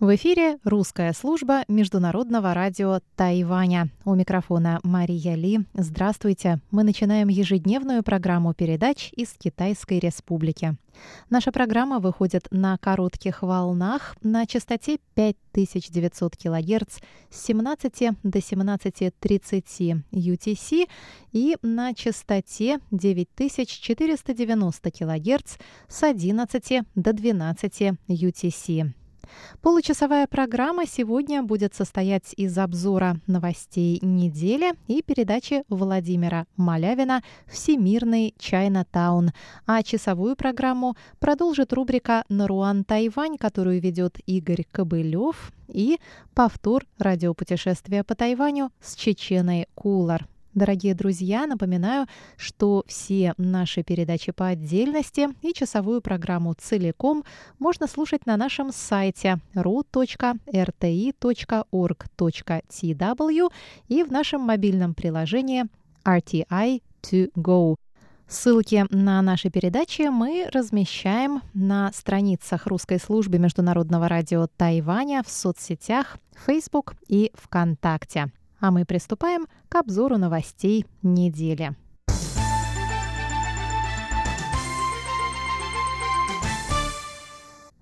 В эфире русская служба Международного радио Тайваня. У микрофона Мария Ли. Здравствуйте. Мы начинаем ежедневную программу передач из Китайской Республики. Наша программа выходит на коротких волнах на частоте 5900 кГц с 17 до 17.30 UTC и на частоте 9490 кГц с 11 до 12 UTC. Получасовая программа сегодня будет состоять из обзора новостей недели и передачи Владимира Малявина «Всемирный Чайна-таун». А часовую программу продолжит рубрика «Наруан Тайвань», которую ведет Игорь Кобылев, и повтор радиопутешествия по Тайваню с Чеченой Кулар. Дорогие друзья, напоминаю, что все наши передачи по отдельности и часовую программу целиком можно слушать на нашем сайте ru.rti.org.tw и в нашем мобильном приложении RTI to go. Ссылки на наши передачи мы размещаем на страницах русской службы Международного радио Тайваня в соцсетях Facebook и ВКонтакте. А мы приступаем к обзору новостей недели.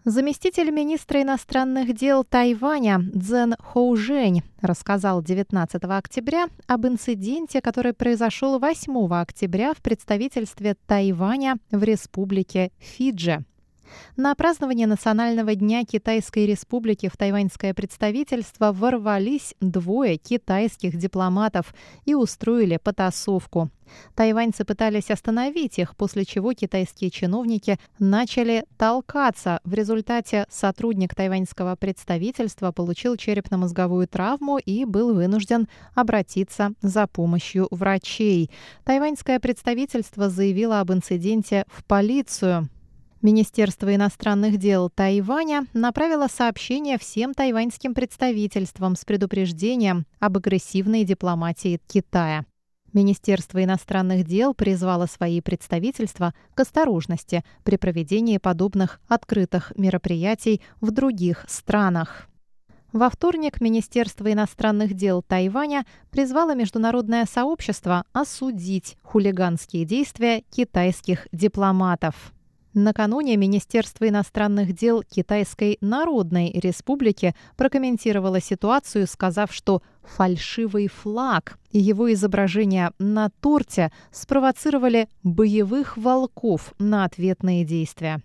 Заместитель министра иностранных дел Тайваня Цзэн Хоужень рассказал 19 октября об инциденте, который произошел 8 октября в представительстве Тайваня в республике Фиджи. На празднование Национального дня Китайской Республики в тайваньское представительство ворвались двое китайских дипломатов и устроили потасовку. Тайваньцы пытались остановить их, после чего китайские чиновники начали толкаться. В результате сотрудник тайваньского представительства получил черепно-мозговую травму и был вынужден обратиться за помощью врачей. Тайваньское представительство заявило об инциденте в полицию. Министерство иностранных дел Тайваня направило сообщение всем тайваньским представительствам с предупреждением об агрессивной дипломатии Китая. Министерство иностранных дел призвало свои представительства к осторожности при проведении подобных открытых мероприятий в других странах. Во вторник Министерство иностранных дел Тайваня призвало международное сообщество осудить хулиганские действия китайских дипломатов. Накануне Министерство иностранных дел Китайской Народной Республики прокомментировало ситуацию, сказав, что фальшивый флаг и его изображение на торте спровоцировали боевых волков на ответные действия.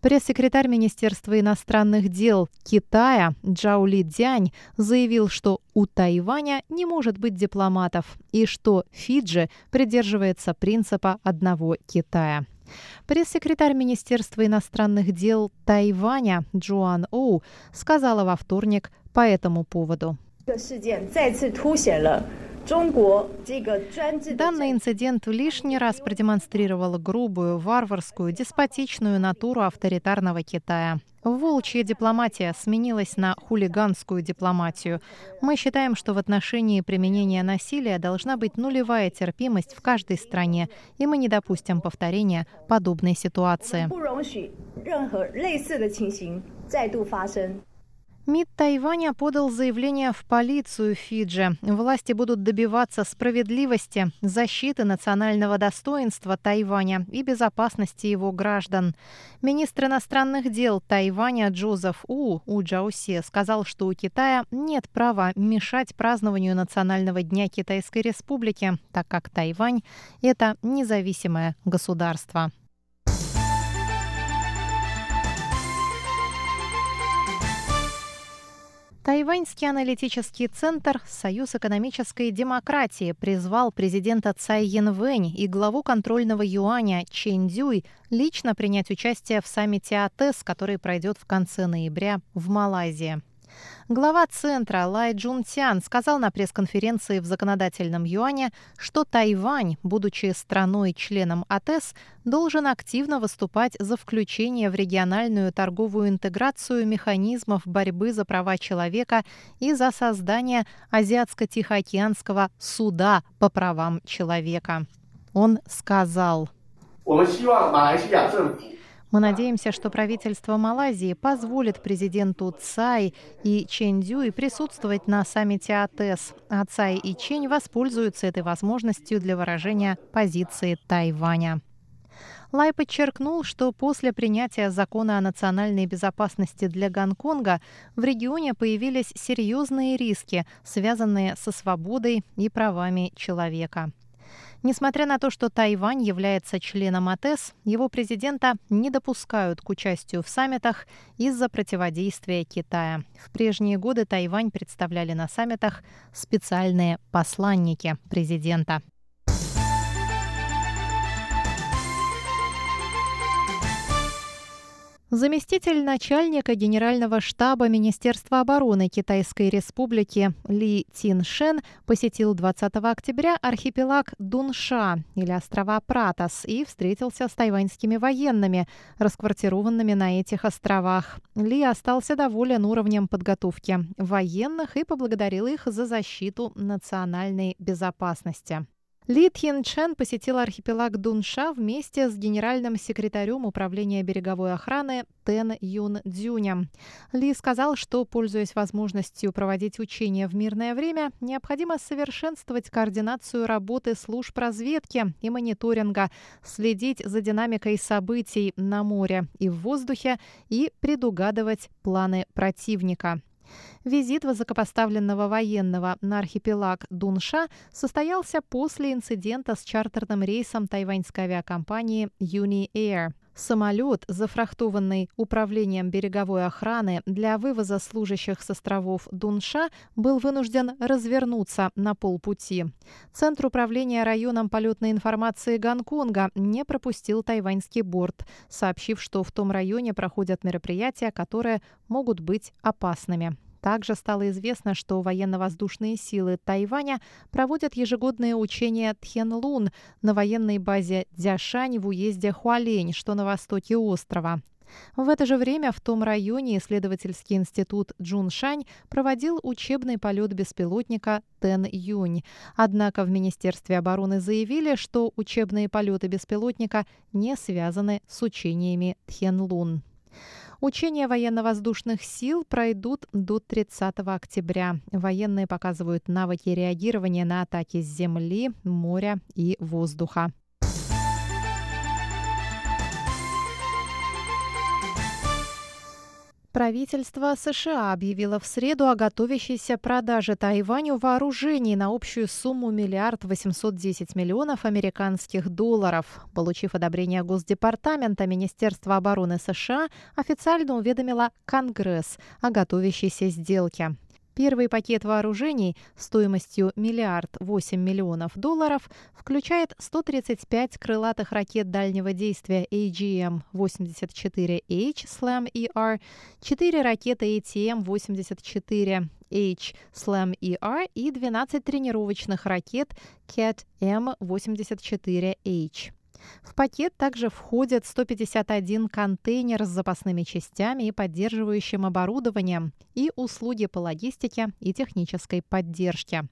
Пресс-секретарь Министерства иностранных дел Китая Джао Ли Дянь заявил, что у Тайваня не может быть дипломатов и что Фиджи придерживается принципа одного Китая. Пресс-секретарь Министерства иностранных дел Тайваня Джоан Оу сказала во вторник по этому поводу. Данный инцидент лишний раз продемонстрировал грубую, варварскую, деспотичную натуру авторитарного Китая. Волчья дипломатия сменилась на хулиганскую дипломатию. Мы считаем, что в отношении применения насилия должна быть нулевая терпимость в каждой стране, и мы не допустим повторения подобной ситуации. МИД Тайваня подал заявление в полицию Фиджи. Власти будут добиваться справедливости, защиты национального достоинства Тайваня и безопасности его граждан. Министр иностранных дел Тайваня Джозеф У У Джаусе сказал, что у Китая нет права мешать празднованию Национального дня Китайской Республики, так как Тайвань – это независимое государство. Тайваньский аналитический центр «Союз экономической демократии» призвал президента Цай Янвэнь и главу контрольного юаня Чэнь Дюй лично принять участие в саммите АТЭС, который пройдет в конце ноября в Малайзии. Глава центра Лай Джунтян сказал на пресс-конференции в законодательном юане, что Тайвань, будучи страной-членом АТЭС, должен активно выступать за включение в региональную торговую интеграцию механизмов борьбы за права человека и за создание Азиатско-Тихоокеанского суда по правам человека. Он сказал. Мы надеемся, что правительство Малайзии позволит президенту Цай и Чэнь Дюй присутствовать на саммите АТЭС, а Цай и Чэнь воспользуются этой возможностью для выражения позиции Тайваня. Лай подчеркнул, что после принятия закона о национальной безопасности для Гонконга в регионе появились серьезные риски, связанные со свободой и правами человека. Несмотря на то, что Тайвань является членом АТЭС, его президента не допускают к участию в саммитах из-за противодействия Китая. В прежние годы Тайвань представляли на саммитах специальные посланники президента. Заместитель начальника Генерального штаба Министерства обороны Китайской Республики Ли Тиншен посетил 20 октября архипелаг Дунша или острова Пратас и встретился с тайваньскими военными, расквартированными на этих островах. Ли остался доволен уровнем подготовки военных и поблагодарил их за защиту национальной безопасности. Ли Тьен Чен посетил архипелаг Дунша вместе с генеральным секретарем Управления береговой охраны Тен Юн Дзюнем. Ли сказал, что, пользуясь возможностью проводить учения в мирное время, необходимо совершенствовать координацию работы служб разведки и мониторинга, следить за динамикой событий на море и в воздухе и предугадывать планы противника. Визит высокопоставленного военного на архипелаг Дунша состоялся после инцидента с чартерным рейсом тайваньской авиакомпании Uni Air. Самолет, зафрахтованный Управлением береговой охраны для вывоза служащих с островов Дунша, был вынужден развернуться на полпути. Центр управления районом полетной информации Гонконга не пропустил тайваньский борт, сообщив, что в том районе проходят мероприятия, которые могут быть опасными. Также стало известно, что военно-воздушные силы Тайваня проводят ежегодные учения Тхенлун на военной базе Дзяшань в уезде Хуалень, что на востоке острова. В это же время в том районе исследовательский институт Джуншань проводил учебный полет беспилотника Тен Юнь. Однако в Министерстве обороны заявили, что учебные полеты беспилотника не связаны с учениями Тхенлун. Учения военно-воздушных сил пройдут до 30 октября. Военные показывают навыки реагирования на атаки с земли, моря и воздуха. Правительство США объявило в среду о готовящейся продаже Тайваню вооружений на общую сумму миллиард восемьсот десять миллионов американских долларов. Получив одобрение Госдепартамента, Министерство обороны США официально уведомило Конгресс о готовящейся сделке. Первый пакет вооружений стоимостью миллиард восемь миллионов долларов включает 135 крылатых ракет дальнего действия AGM-84H SLAM-ER, 4 ракеты ATM-84 H SLAM ER и 12 тренировочных ракет CAT M84H. В пакет также входят 151 контейнер с запасными частями и поддерживающим оборудованием и услуги по логистике и технической поддержке.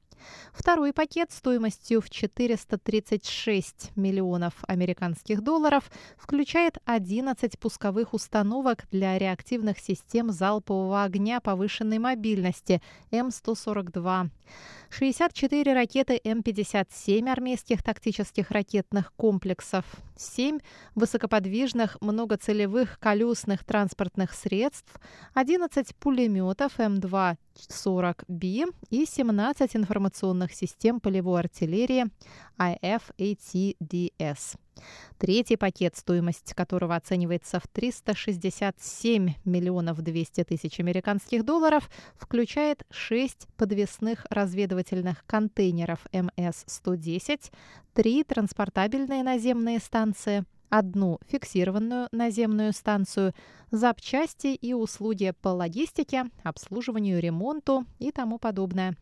Второй пакет стоимостью в 436 миллионов американских долларов включает 11 пусковых установок для реактивных систем залпового огня повышенной мобильности М142, 64 ракеты М-57 армейских тактических ракетных комплексов, 7 высокоподвижных многоцелевых колесных транспортных средств, 11 пулеметов М2 40B и 17 информационных систем полевой артиллерии IFATDS. Третий пакет, стоимость которого оценивается в 367 миллионов 200 тысяч американских долларов, включает 6 подвесных разведывательных контейнеров МС-110, три транспортабельные наземные станции, одну фиксированную наземную станцию, запчасти и услуги по логистике, обслуживанию, ремонту и тому подобное.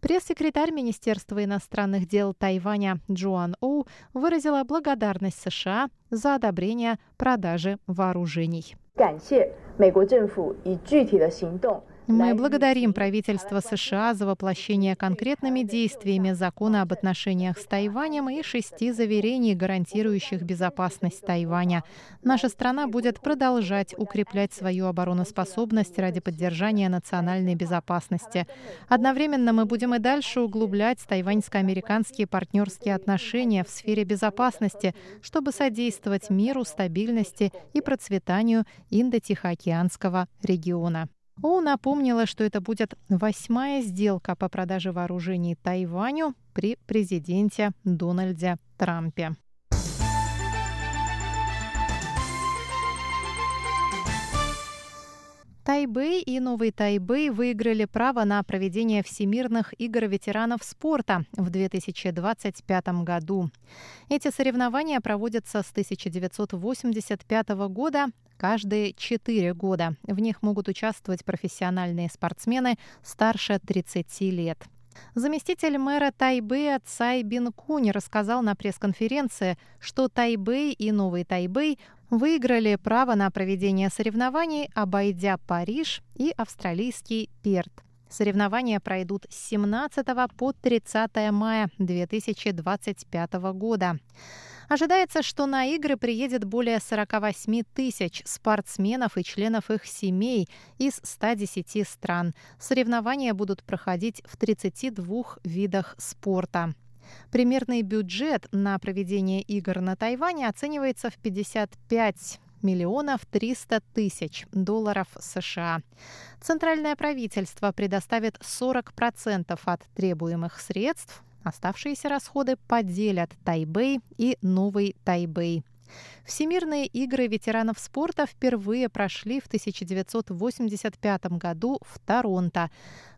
Пресс-секретарь Министерства иностранных дел Тайваня Джоан Оу выразила благодарность США за одобрение продажи вооружений. 感谢美国政府以具体的行动 мы благодарим правительство США за воплощение конкретными действиями закона об отношениях с Тайванем и шести заверений, гарантирующих безопасность Тайваня. Наша страна будет продолжать укреплять свою обороноспособность ради поддержания национальной безопасности. Одновременно мы будем и дальше углублять тайваньско-американские партнерские отношения в сфере безопасности, чтобы содействовать миру, стабильности и процветанию Индо-Тихоокеанского региона. Оу напомнила, что это будет восьмая сделка по продаже вооружений Тайваню при президенте Дональде Трампе. Тайбэй и Новый Тайбэй выиграли право на проведение Всемирных игр ветеранов спорта в 2025 году. Эти соревнования проводятся с 1985 года каждые четыре года. В них могут участвовать профессиональные спортсмены старше 30 лет. Заместитель мэра Тайбэя Цай Бин Кунь рассказал на пресс-конференции, что Тайбэй и Новый Тайбэй выиграли право на проведение соревнований, обойдя Париж и австралийский Перт. Соревнования пройдут с 17 по 30 мая 2025 года. Ожидается, что на игры приедет более 48 тысяч спортсменов и членов их семей из 110 стран. Соревнования будут проходить в 32 видах спорта. Примерный бюджет на проведение игр на Тайване оценивается в 55 миллионов 300 тысяч долларов США. Центральное правительство предоставит 40% от требуемых средств Оставшиеся расходы поделят Тайбэй и Новый Тайбэй. Всемирные игры ветеранов спорта впервые прошли в 1985 году в Торонто.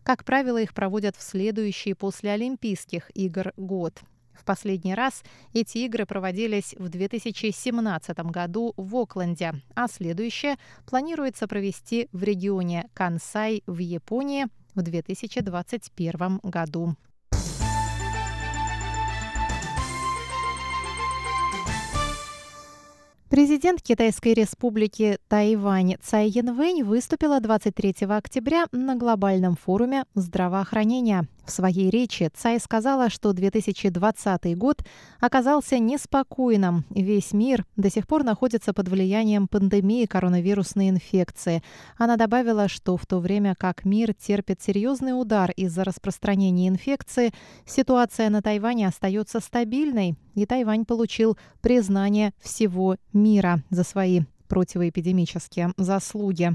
Как правило, их проводят в следующий после Олимпийских игр год. В последний раз эти игры проводились в 2017 году в Окленде, а следующее планируется провести в регионе Кансай в Японии в 2021 году. Президент Китайской республики Тайвань Цай Янвэнь выступила 23 октября на глобальном форуме здравоохранения. В своей речи Цай сказала, что 2020 год оказался неспокойным. Весь мир до сих пор находится под влиянием пандемии коронавирусной инфекции. Она добавила, что в то время как мир терпит серьезный удар из-за распространения инфекции, ситуация на Тайване остается стабильной, и Тайвань получил признание всего мира за свои противоэпидемические заслуги.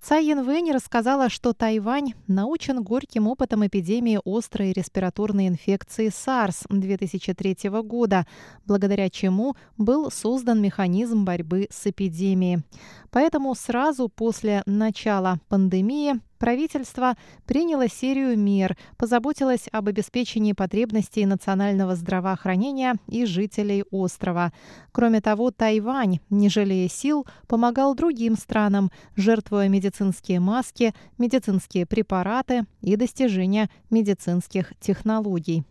Цай Янвэнь рассказала, что Тайвань научен горьким опытом эпидемии острой респираторной инфекции SARS 2003 года, благодаря чему был создан механизм борьбы с эпидемией. Поэтому сразу после начала пандемии правительство приняло серию мер, позаботилось об обеспечении потребностей национального здравоохранения и жителей острова. Кроме того, Тайвань, не жалея сил, помогал другим странам, жертвуя медицинские маски, медицинские препараты и достижения медицинских технологий.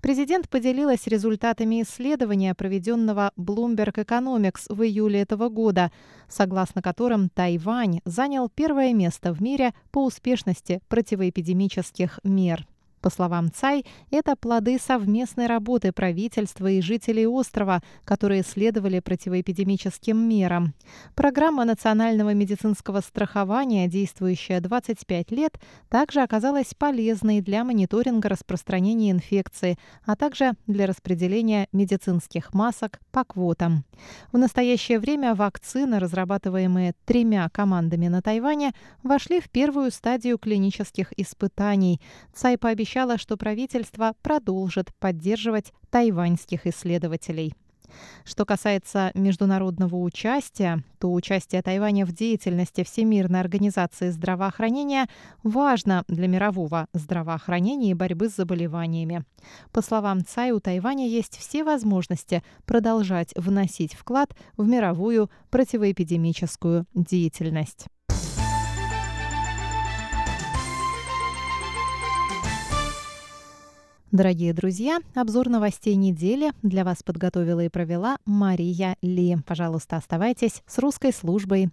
Президент поделилась результатами исследования, проведенного Bloomberg Economics в июле этого года, согласно которым Тайвань занял первое место в мире по успешности противоэпидемических мер. По словам Цай, это плоды совместной работы правительства и жителей острова, которые следовали противоэпидемическим мерам. Программа национального медицинского страхования, действующая 25 лет, также оказалась полезной для мониторинга распространения инфекции, а также для распределения медицинских масок по квотам. В настоящее время вакцины, разрабатываемые тремя командами на Тайване, вошли в первую стадию клинических испытаний. Цай пообещал пообещала, что правительство продолжит поддерживать тайваньских исследователей. Что касается международного участия, то участие Тайваня в деятельности Всемирной организации здравоохранения важно для мирового здравоохранения и борьбы с заболеваниями. По словам Цай, у Тайваня есть все возможности продолжать вносить вклад в мировую противоэпидемическую деятельность. Дорогие друзья, обзор новостей недели для вас подготовила и провела Мария Ли. Пожалуйста, оставайтесь с русской службой